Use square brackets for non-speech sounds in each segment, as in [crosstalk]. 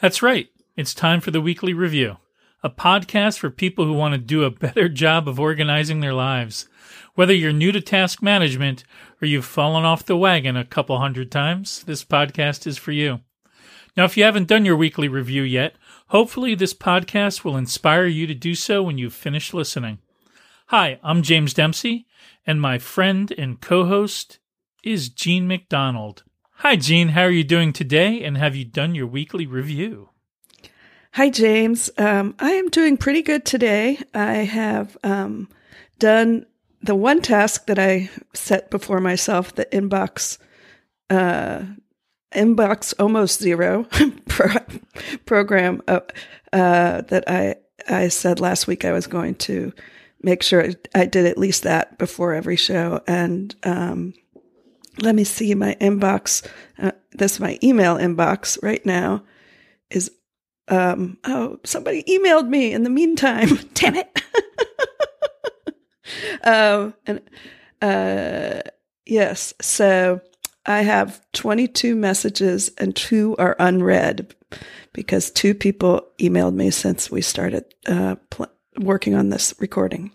That's right. It's time for the weekly review, a podcast for people who want to do a better [laughs] job of organizing their lives. Whether you're new to task management or you've fallen off the wagon a couple hundred times, this podcast is for you. Now, if you haven't done your weekly review yet, hopefully this podcast will inspire you to do so when you've finished listening. Hi, I'm James Dempsey, and my friend and co host is Jean MacDonald. Hi, Jean. How are you doing today? And have you done your weekly review? Hi, James. Um, I am doing pretty good today. I have um, done the one task that I set before myself, the inbox, uh, inbox almost zero [laughs] pro- program uh, uh, that I I said last week I was going to make sure I did at least that before every show. And um, let me see my inbox. Uh, this my email inbox right now is um, oh somebody emailed me in the meantime. [laughs] Damn it. [laughs] um, and uh, yes, so I have 22 messages and two are unread because two people emailed me since we started uh, pl- working on this recording.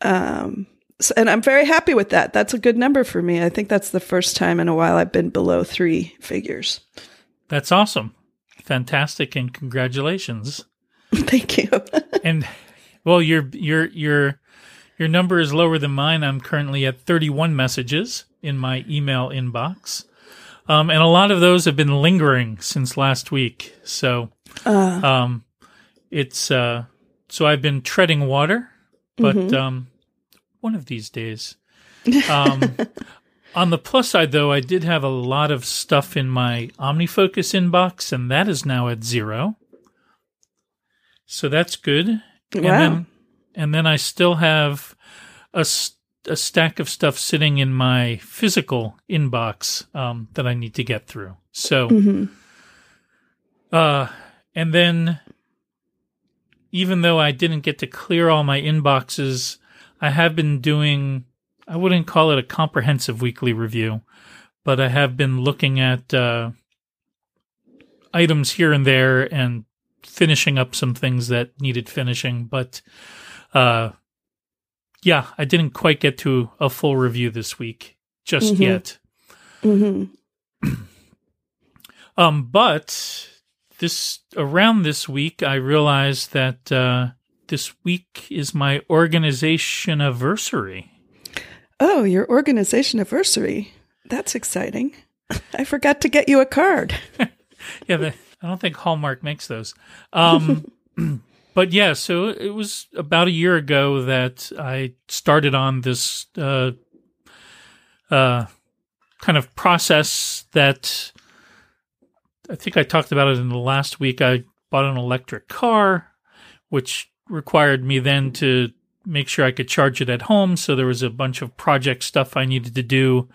Um, so, and I'm very happy with that. That's a good number for me. I think that's the first time in a while I've been below three figures. That's awesome. Fantastic and congratulations. [laughs] Thank you. [laughs] and well, your your your your number is lower than mine. I'm currently at 31 messages in my email inbox. Um, and a lot of those have been lingering since last week. So, uh. um, it's, uh, so I've been treading water, but mm-hmm. um, one of these days. [laughs] Um, on the plus side, though, I did have a lot of stuff in my OmniFocus inbox, and that is now at zero. So that's good. Wow. And then, and then I still have a, a stack of stuff sitting in my physical inbox um, that I need to get through. So, mm-hmm. uh, and then even though I didn't get to clear all my inboxes, I have been doing, I wouldn't call it a comprehensive weekly review, but I have been looking at uh, items here and there and finishing up some things that needed finishing. But uh, yeah, I didn't quite get to a full review this week just mm-hmm. yet. Mm-hmm. [clears throat] um, but this around this week, I realized that uh, this week is my organization anniversary. Oh, your organization anniversary. That's exciting. [laughs] I forgot to get you a card. [laughs] yeah, the, I don't think Hallmark makes those. Um, [laughs] [clears throat] but yeah, so it was about a year ago that I started on this uh, uh, kind of process that I think I talked about it in the last week. I bought an electric car, which required me then to make sure I could charge it at home. So there was a bunch of project stuff I needed to do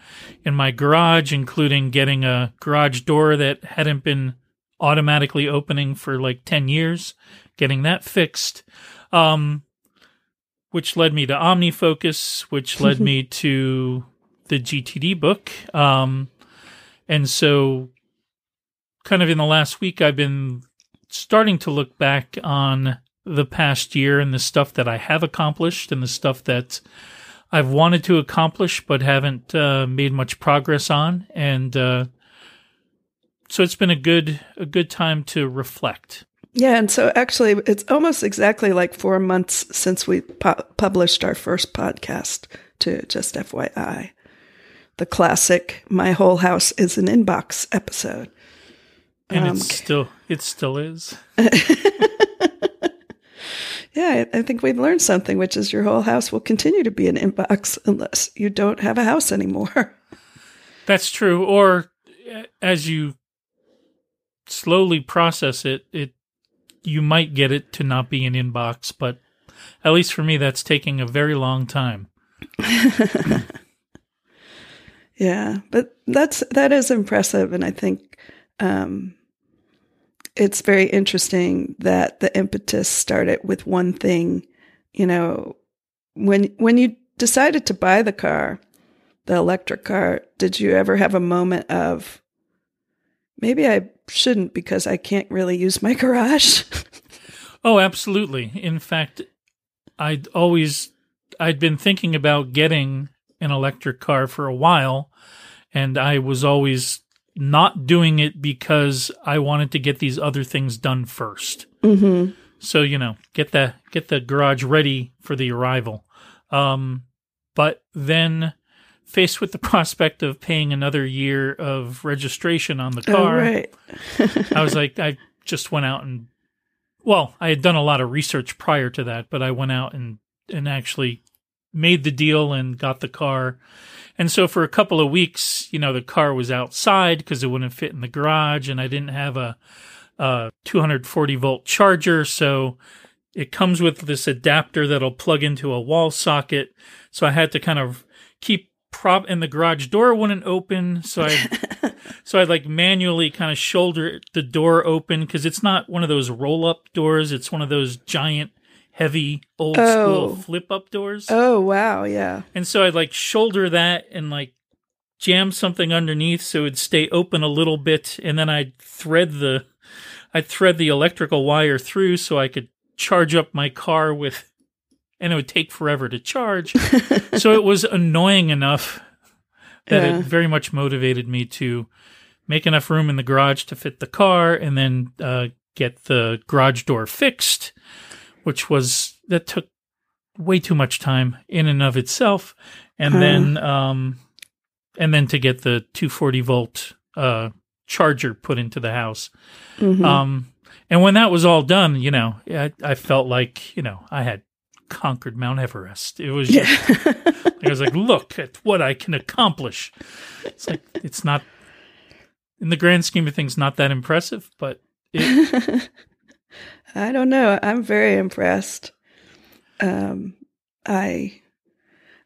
in my garage, including getting a garage door that hadn't been automatically opening for like 10 years, getting that fixed. Um, which led me to OmniFocus, which led [laughs] me to the GTD book. Um, and so kind of in the last week, I've been starting to look back on the past year and the stuff that I have accomplished and the stuff that I've wanted to accomplish but haven't uh, made much progress on. And uh, so it's been a good a good time to reflect. Yeah, and so actually, it's almost exactly like four months since we pu- published our first podcast. To just FYI, the classic "My Whole House Is an Inbox" episode. And um, it's still it still is. [laughs] yeah, I, I think we've learned something, which is your whole house will continue to be an inbox unless you don't have a house anymore. [laughs] That's true. Or as you slowly process it, it you might get it to not be an inbox, but at least for me, that's taking a very long time. [laughs] yeah, but that's that is impressive, and I think um, it's very interesting that the impetus started with one thing. You know, when when you decided to buy the car, the electric car, did you ever have a moment of maybe I shouldn't because I can't really use my garage. [laughs] Oh, absolutely. In fact, I'd always I'd been thinking about getting an electric car for a while and I was always not doing it because I wanted to get these other things done 1st mm-hmm. So, you know, get the get the garage ready for the arrival. Um but then faced with the [laughs] prospect of paying another year of registration on the Oh, car, right. [laughs] I was like, I just went out and, well, I had done a lot of research prior to that, but I went out and and actually made the deal and got the car. And so for a couple of weeks, you know, the car was outside because it wouldn't fit in the garage, and I didn't have a, a 240 volt charger, so it comes with this adapter that'll plug into a wall socket. So I had to kind of keep prop, and the garage door wouldn't open, so I [laughs] so I'd like manually kind of shoulder the door open because it's not one of those roll up doors. It's one of those giant, heavy, old Oh. school flip up doors. Oh, wow. Yeah. And so I'd like shoulder that and like jam something underneath so it'd stay open a little bit. And then I'd thread the, I'd thread the electrical wire through so I could charge up my car with, and it would take forever to charge. [laughs] so it was annoying enough that Yeah. it very much motivated me to make enough room in the garage to fit the car and then uh, get the garage door fixed, which was that took way too much time in and of itself, and Huh. then um, and then to get the 240 volt uh, charger put into the house. Mhm. Um, and when that was all done, you know, I, I felt like you know I had conquered Mount Everest. It was just [laughs] yeah. I was like, look at what I can accomplish. It's like it's not in the grand scheme of things not that impressive, but it, [laughs] I don't know. I'm very impressed. Um, I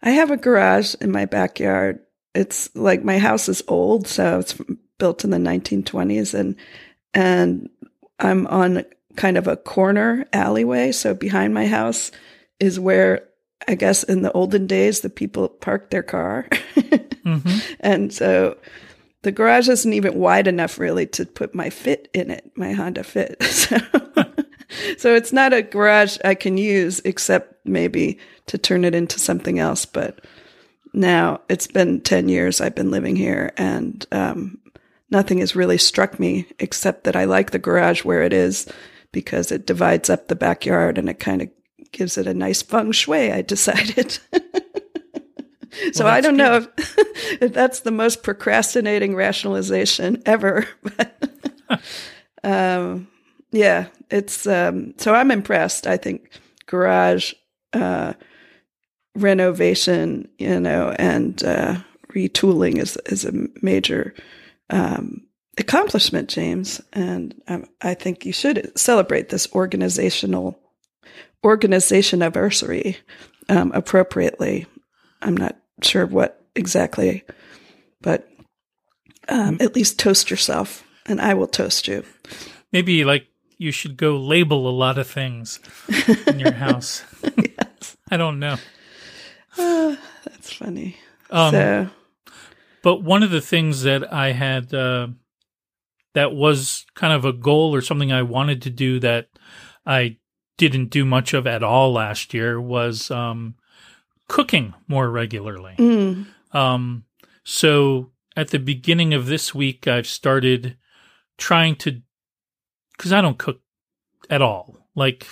I have a garage in my backyard. It's like my house is old, so it's built in the 1920s, and and I'm on kind of a corner alleyway. So behind my house is where I guess in the olden days the people parked their car, [laughs] mhm. and so the garage isn't even wide enough really to put my Fit in it, my Honda Fit. [laughs] So, [laughs] so it's not a garage I can use except maybe to turn it into something else. But now it's been 10 years I've been living here and um, nothing has really struck me except that I like the garage where it is because it divides up the backyard and it kind of gives it a nice feng shui, I [laughs] decided. So Well, I don't know if, if [laughs] that's the most procrastinating rationalization ever, but um, yeah, it's um, so I'm impressed. I think garage uh, renovation, you know, and uh, retooling is is a major um, accomplishment, James, and um, I think you should celebrate this organizational organization anniversary um, appropriately. I'm not sure what exactly, but um, at least toast yourself, and I will toast you. maybe like you should go label a lot of things in your house. yes, [laughs] [laughs] I don't know. Ah, that's funny. Um, so, But one of the things that I had uh, that was kind of a goal or something I wanted to do that I didn't do much of at all last year was um, cooking more regularly. mm, Um, so at the beginning of this week, I've started trying to, because I don't cook at all. Like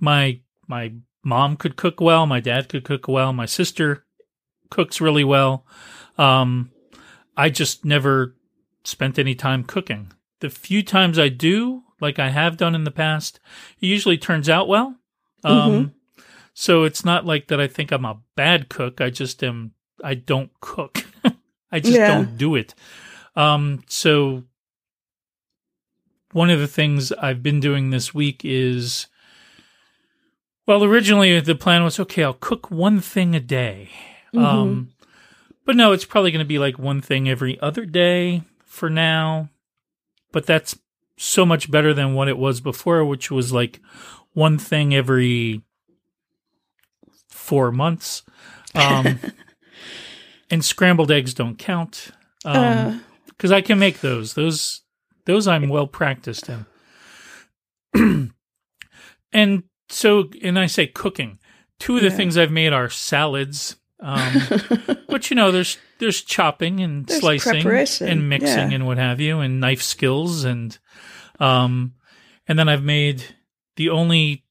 my my mom could cook well, my dad could cook well, my sister cooks really well. Um, I just never spent any time cooking. The few times I do, like I have done in the past, it usually turns out well. Um, so it's not like that I think I'm a bad cook. I just am, I don't cook. [laughs] I just Yeah. don't do it. Um, so one of the things I've been doing this week is, well, originally the plan was, okay, I'll cook one thing a day. Um, but no, it's probably going to be like one thing every other day for now. But that's so much better than what it was before, which was like one thing every four months. Um, [laughs] and scrambled eggs don't count. Um, uh, because I can make those. Those those I'm well practiced in. [clears throat] and so, and I say cooking. Two of the Yeah. things I've made are salads. Um, [laughs] but you know, there's there's chopping and There's slicing and mixing yeah. and what have you, and knife skills and um, and then I've made the only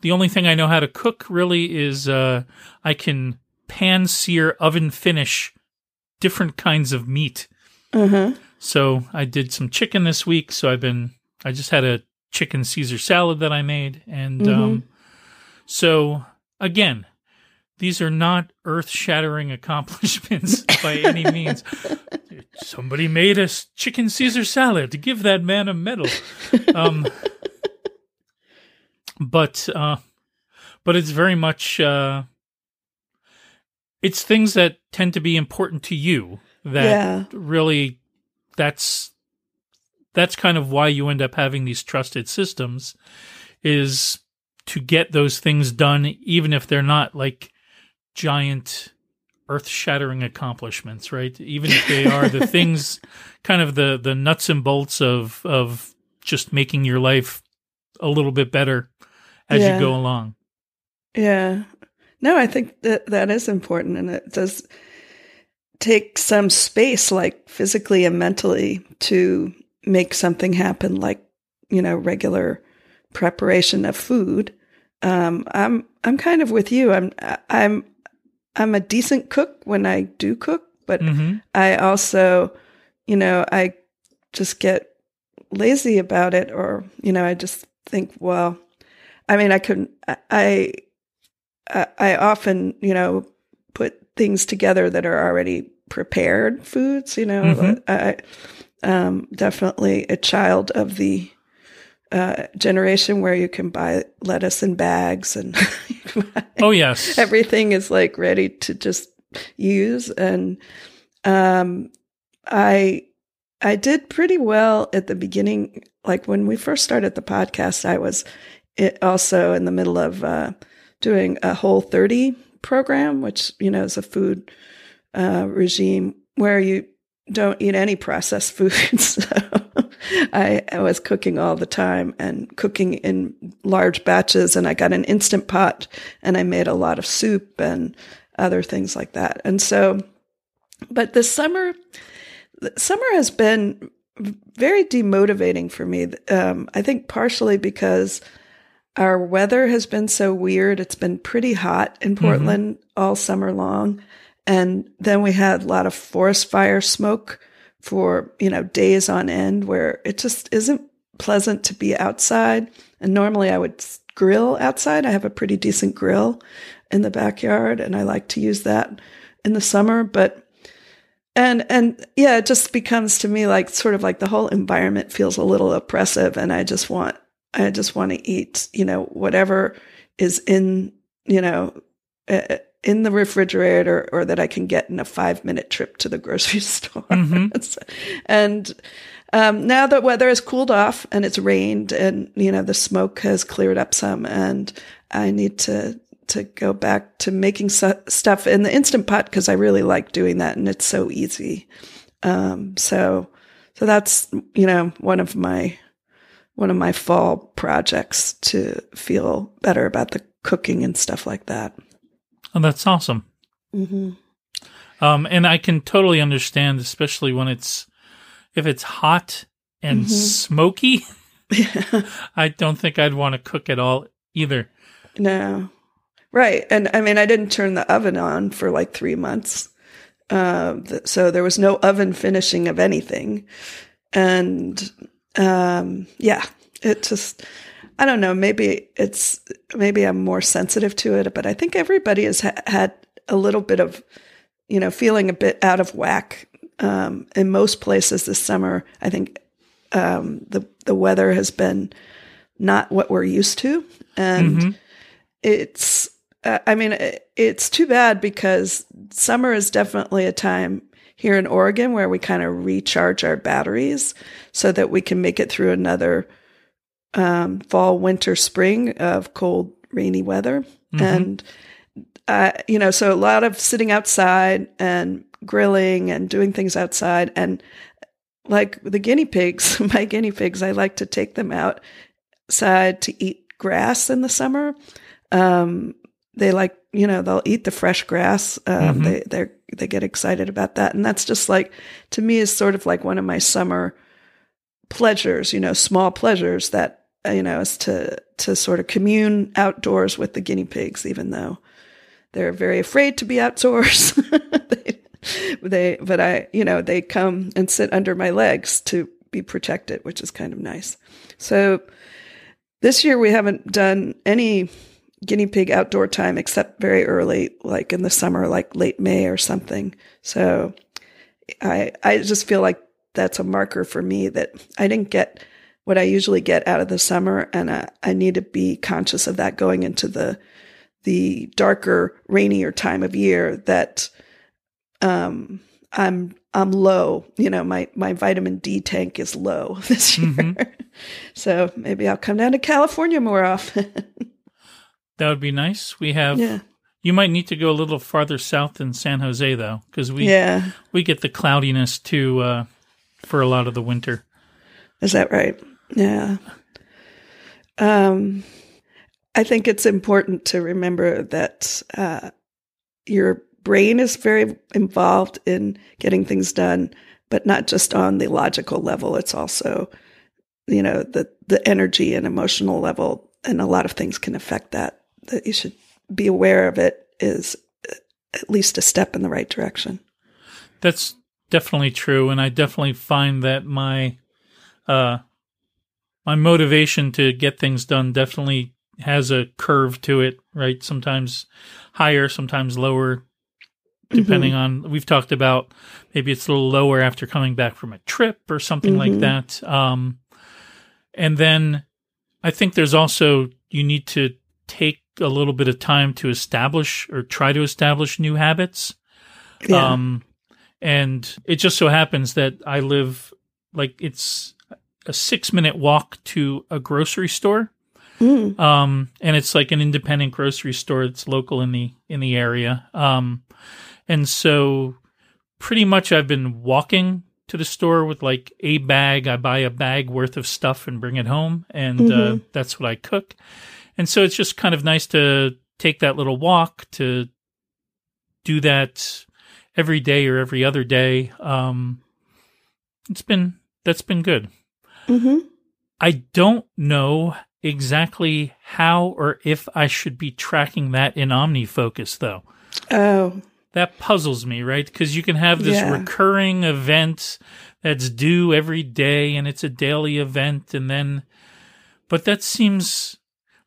the only thing I know how to cook really is uh, I can pan sear oven finish different kinds of meat. Uh-huh. So I did some chicken this week. So I've been I just had a chicken Caesar salad that I made, and Mm-hmm. um, so again, these are not earth shattering [laughs] accomplishments by any [laughs] means. Somebody made a chicken Caesar salad to give that man a medal. Um, but uh, but it's very much uh, it's things that tend to be important to you that Yeah. really that's that's kind of why you end up having these trusted systems is to get those things done even if they're not like giant earth-shattering accomplishments right even if they are the [laughs] things kind of the the nuts and bolts of of just making your life a little bit better as Yeah. you go along Yeah. No, I think that that is important and it does take some space like physically and mentally to make something happen like, you know, regular preparation of food. Um I'm I'm kind of with you. I'm I'm I'm a decent cook when I do cook, but hmm I also, you know, I just get lazy about it, or you know, I just think, well, I mean, I couldn't. I, I, I often, you know, things together that are already prepared foods. You know, Mhm. I, um, definitely a child of the uh, generation where you can buy lettuce in bags and [laughs] oh yes everything is like ready to just use and um i i did pretty well at the beginning like when we first started the podcast i was it also in the middle of uh doing a Whole30 program which you know is a food uh regime where you don't eat any processed [laughs] foods I, I was cooking all the time and cooking in large batches and i got an instant pot and I made a lot of soup and other things like that. And so, but this summer, summer has been very demotivating for me. Um, I think partially because our weather has been so weird. It's been pretty hot in mm-hmm. Portland all summer long. And then we had a lot of forest fire smoke for, you know, days on end where it just isn't pleasant to be outside. And normally I would grill outside. I have a pretty decent grill in the backyard and I like to use that in the summer, but and and yeah, it just becomes to me like sort of like the whole environment feels a little oppressive and I just want I just want to eat, you know, whatever is in, you know, uh, in the refrigerator or that I can get in a 5-minute trip to the grocery [laughs] store. Mhm. [laughs] and um, now the weather has cooled off and it's rained and you know the smoke has cleared up some and I need to to go back to making su- stuff in the instant pot because I really like doing that and it's so easy. Um, so so that's you know one of my one of my fall projects to feel better about the cooking and stuff like that. oh, that's awesome Mm-hmm. Um, and I can totally understand, especially when it's if it's hot and Mhm. smoky. [laughs] [laughs] I don't think I'd want to cook at all either. No. Right. And I mean, I didn't turn the oven on for like three months. Uh, th- so there was no oven finishing of anything. And um, yeah, it just, I don't know, maybe it's, maybe I'm more sensitive to it, but I think everybody has ha- had a little bit of, you know, feeling a bit out of whack. Um, in most places this summer, I think um, the the weather has been not what we're used to, and Mhm. it's uh, i mean it- it's too bad because summer is definitely a time here in oregon where we kind of recharge our batteries so that we can make it through another um, fall winter spring of cold rainy weather Mhm. and uh, you know so a lot of sitting outside and grilling and doing things outside and like the guinea pigs, [laughs] my guinea pigs, I like to take them outside to eat grass in the summer. Um, they like, you know, they'll eat the fresh grass. Um, Mhm. they, they they get excited about that. And that's just like, to me is sort of like one of my summer pleasures, you know, small pleasures that, uh, you know, is to, to sort of commune outdoors with the guinea pigs, even though they're very afraid to be outdoors. [laughs] they, they, but I, you know, they come and sit under my legs to be protected, which is kind of nice. So this year we haven't done any guinea pig outdoor time except very early, like in the summer, like late May or something. So I, I just feel like that's a marker for me that I didn't get what I usually get out of the summer. And I, I need to be conscious of that going into the, the darker, rainier time of year that, um, I'm, I'm low, you know, my, my vitamin D tank is low [laughs] this year. Mhm. So maybe I'll come down to California more often. [laughs] That would be nice. We have. yeah. You might need to go a little farther south than San Jose though, because we Yeah. we get the cloudiness too uh, for a lot of the winter. Is that right? Yeah. Um, I think it's important to remember that uh, your brain is very involved in getting things done, but not just on the logical level. It's also, you know, the the energy and emotional level, and a lot of things can affect that. That you should be aware of it is at least a step in the right direction. That's definitely true, and I definitely find that my uh, my motivation to get things done definitely has a curve to it. Right, sometimes higher, sometimes lower, depending on. We've talked about maybe it's a little lower after coming back from a trip or something like Mhm. that. Um, and then I think there's also you need to take a little bit of time to establish or try to establish new habits. Yeah. Um, and it just so happens that I live like it's a six minute walk to a grocery store. Mm. Um, and it's like an independent grocery store that's local in the in the area. Um, and so pretty much I've been walking to the store with like a bag. I buy a bag worth of stuff and bring it home, and uh, Mhm. that's what I cook. And so it's just kind of nice to take that little walk to do that every day or every other day. Um, it's been that's been good. hmm I don't know exactly how or if I should be tracking that in OmniFocus though. Oh, That puzzles me, right? Because you can have this Yeah. recurring event that's due every day and it's a daily event and then but that seems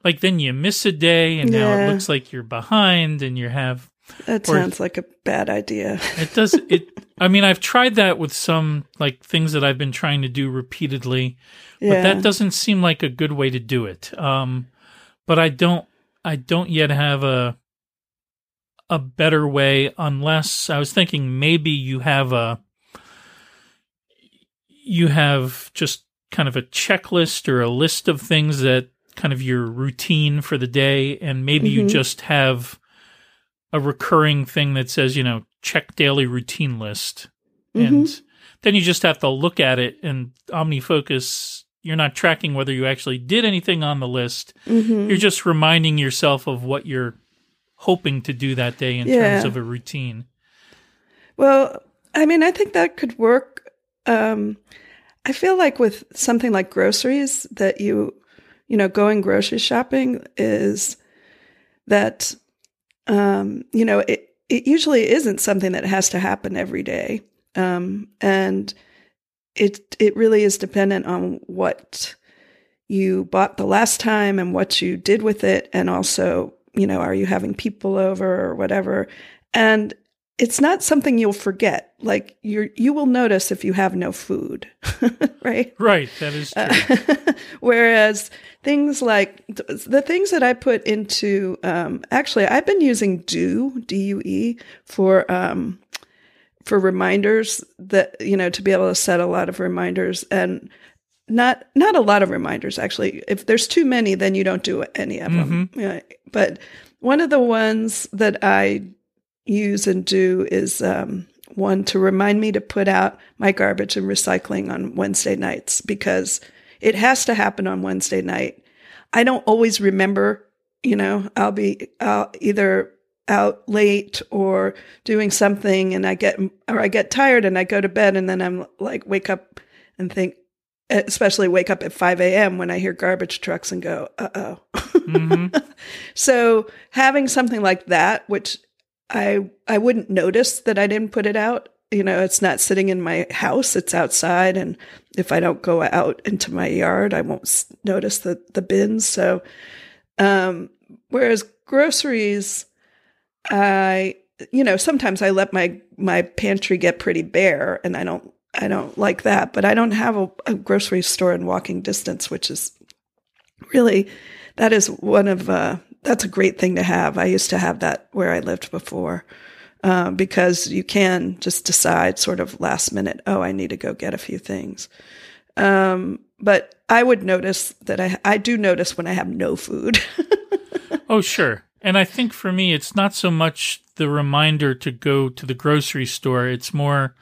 like then you miss a day and now it looks like you're behind and you have that Or- sounds like a bad idea. it does [laughs] it I mean I've tried that with some like things that I've been trying to do repeatedly but that doesn't seem like a good way to do it. Um, but I don't, I don't yet have a a better way unless I was thinking maybe you have a you have just kind of a checklist or a list of things that kind of your routine for the day and maybe you Mhm. just have a recurring thing that says you know check daily routine list and then you just have to look at it and omnifocus you're not tracking whether you actually did anything on the list hmm you're just reminding yourself of what you're hoping to do that day in Yeah. terms of a routine Well, I mean, I think that could work. Um, I feel like with something like groceries, that you, you know, going grocery shopping is that, um, you know, it, it usually isn't something that has to happen every day. Um, and it, it really is dependent on what you bought the last time and what you did with it. And also, you know, are you having people over or whatever? And it's not something you'll forget. Like you you will notice if you have no food, [laughs] right? right that is true Uh, [laughs] whereas things like the things that I put into, um, actually, I've been using Due D U E for um, for reminders that you know to be able to set a lot of reminders and not not a lot of reminders actually. If there's too many, then you don't do any of them. Yeah. But one of the ones that I use and do is um, one to remind me to put out my garbage and recycling on Wednesday nights because it has to happen on Wednesday night. I don't always remember, you know, I'll be uh, either out late or doing something and I get, or I get tired and I go to bed and then I'm like, wake up and think, especially wake up at 5 a.m. when I hear garbage trucks and go, uh oh. Mm-hmm. [laughs] so having something like that, which I I wouldn't notice that I didn't put it out. You know, it's not sitting in my house; it's outside, and if I don't go out into my yard, I won't notice the the bins. So, um, whereas groceries, I you know sometimes I let my my pantry get pretty bare, and I don't I don't like that. But I don't have a, a grocery store in walking distance, which is really that is one of uh, that's a great thing to have. I used to have that where I lived before. Uh, because you can just decide sort of last minute, oh, I need to go get a few things. Um, but I would notice that I, I do notice when I have no food. [laughs] oh, sure. And I think for me, it's not so much the reminder to go to the grocery store. It's more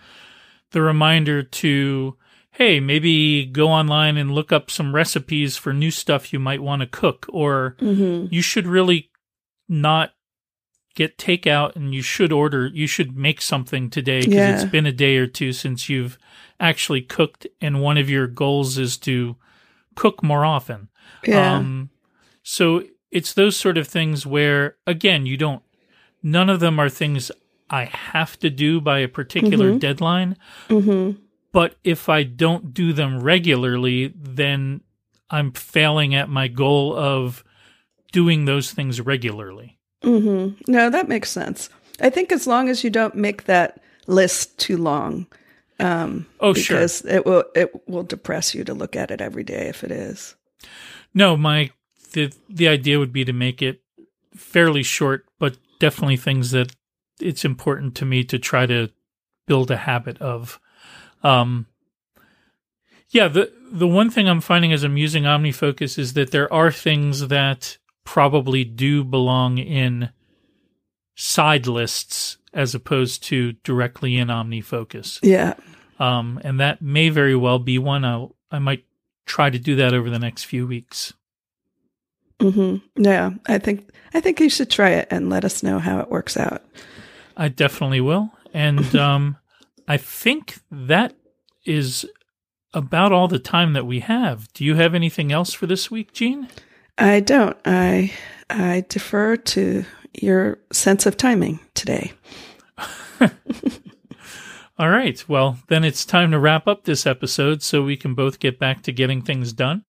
the reminder to hey, maybe go online and look up some recipes for new stuff you might want to cook, or mm-hmm. you should really not get takeout and you should order, you should make something today because yeah. it's been a day or two since you've actually cooked, and one of your goals is to cook more often. Yeah. Um, so it's those sort of things where, again, you don't, none of them are things I have to do by a particular mm-hmm. deadline. Mm-hmm but if I don't do them regularly, then I'm failing at my goal of doing those things regularly. Mm-hmm. No, that makes sense. I think as long as you don't make that list too long, um, oh because sure, it will it will depress you to look at it every day if it is. No, my the the idea would be to make it fairly short, but definitely things that it's important to me to try to build a habit of. Um, yeah, the the one thing I'm finding as I'm using OmniFocus is that there are things that probably do belong in side lists as opposed to directly in OmniFocus. Yeah. Um, and that may very well be one. I'll, I might try to do that over the next few weeks. Mm-hmm. Yeah, I think I think you should try it and let us know how it works out. I definitely will. And [laughs] um, I think that is about all the time that we have. Do you have anything else for this week, Jean? I don't. I I defer to your sense of timing today. [laughs] all right. Well, then it's time to wrap up this episode so we can both get back to getting things done.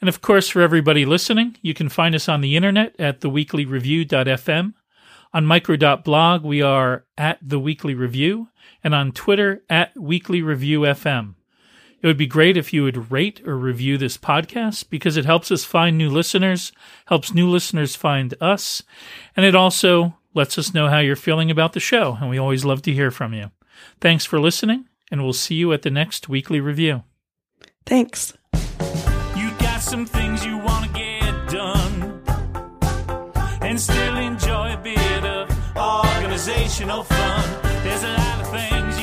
And of course, for everybody listening, you can find us on the internet at theweeklyreview.fm. On micro.blog, we are at The Weekly Review and on Twitter at Weekly Review FM. It would be great if you would rate or review this podcast because it helps us find new listeners, helps new listeners find us, and it also lets us know how you're feeling about the show, and we always love to hear from you. Thanks for listening, and we'll see you at the next weekly review. Thanks. You got some things you want to get done and still fun. There's a lot of things